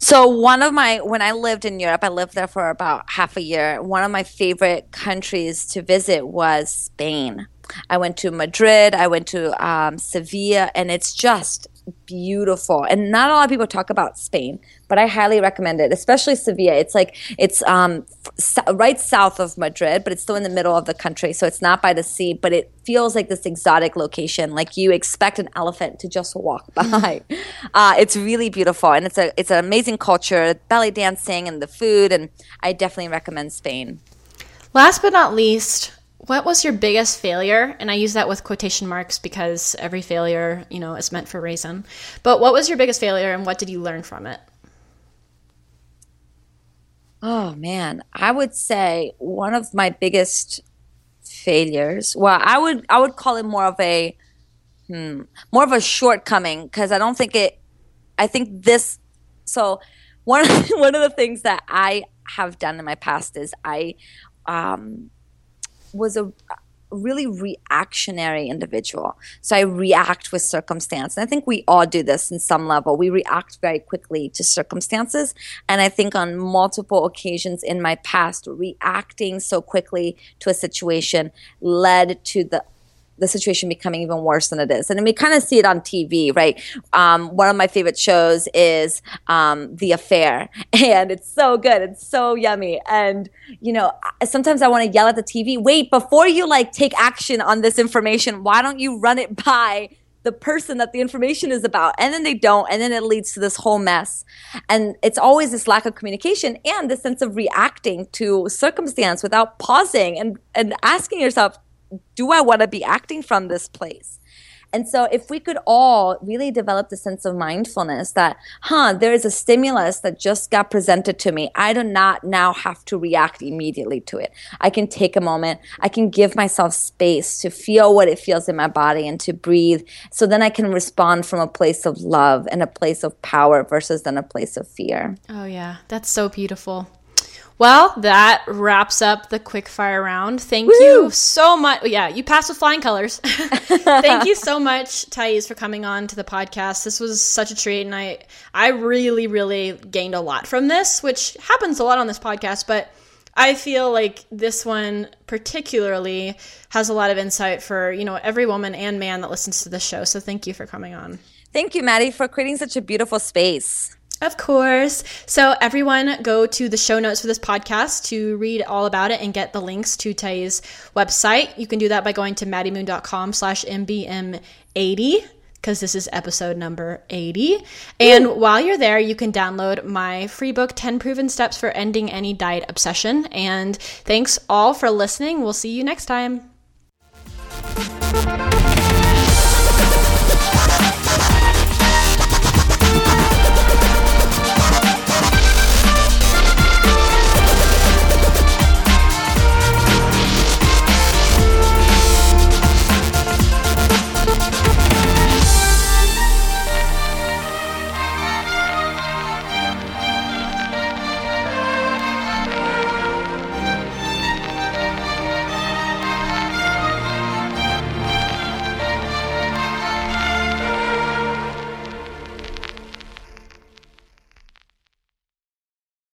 So one of my when I lived in Europe, I lived there for about half a year. One of my favorite countries to visit was Spain. I went to Madrid, I went to um, Sevilla, and it's just beautiful. And not a lot of people talk about Spain, but I highly recommend it, especially Sevilla. It's like it's um, right south of Madrid, but it's still in the middle of the country, so it's not by the sea. But it feels like this exotic location, like you expect an elephant to just walk [LAUGHS] by. uh, it's really beautiful, and it's a it's an amazing culture, belly dancing and the food, and I definitely recommend Spain. Last but not least, what was your biggest failure? And I use that with quotation marks because every failure, you know, is meant for a reason. But what was your biggest failure and what did you learn from it? Oh man, I would say one of my biggest failures. Well, I would I would call it more of a hmm, more of a shortcoming because I don't think it. I think this. So one [LAUGHS] one of the things that I have done in my past is I um, was a really reactionary individual. So I react with circumstance. And I think we all do this in some level. We react very quickly to circumstances. And I think on multiple occasions in my past, reacting so quickly to a situation led to the the situation becoming even worse than it is. And we kind of see it on TV, right? Um, one of my favorite shows is um, The Affair, [LAUGHS] and it's so good. It's so yummy. And, you know, sometimes I want to yell at the TV, wait, before you like take action on this information, why don't you run it by the person that the information is about and then they don't and then it leads to this whole mess and it's always this lack of communication and this sense of reacting to circumstance without pausing and and asking yourself do I want to be acting from this place? And so, if we could all really develop the sense of mindfulness that, huh, there is a stimulus that just got presented to me. I do not now have to react immediately to it. I can take a moment. I can give myself space to feel what it feels in my body and to breathe. So then I can respond from a place of love and a place of power versus then a place of fear. Oh, yeah. That's so beautiful. Well, that wraps up the quick fire round. Thank you so much. Yeah, you passed with flying colors. [LAUGHS] Thank you so much, Thais, for coming on to the podcast. This was such a treat, and I I really really gained a lot from this, which happens a lot on this podcast, but I feel like this one particularly has a lot of insight for you know every woman and man that listens to this show. So thank you for coming on. Thank you, Maddie, for creating such a beautiful space. Of course. So, everyone, go to the show notes for this podcast to read all about it and get the links to Thais's website. You can do that by going to maddiemoon.com slash MBM80 because this is episode number 80. And Ooh. while you're there, you can download my free book, 10 Proven Steps for Ending Any Diet Obsession. And thanks all for listening. We'll see you next time.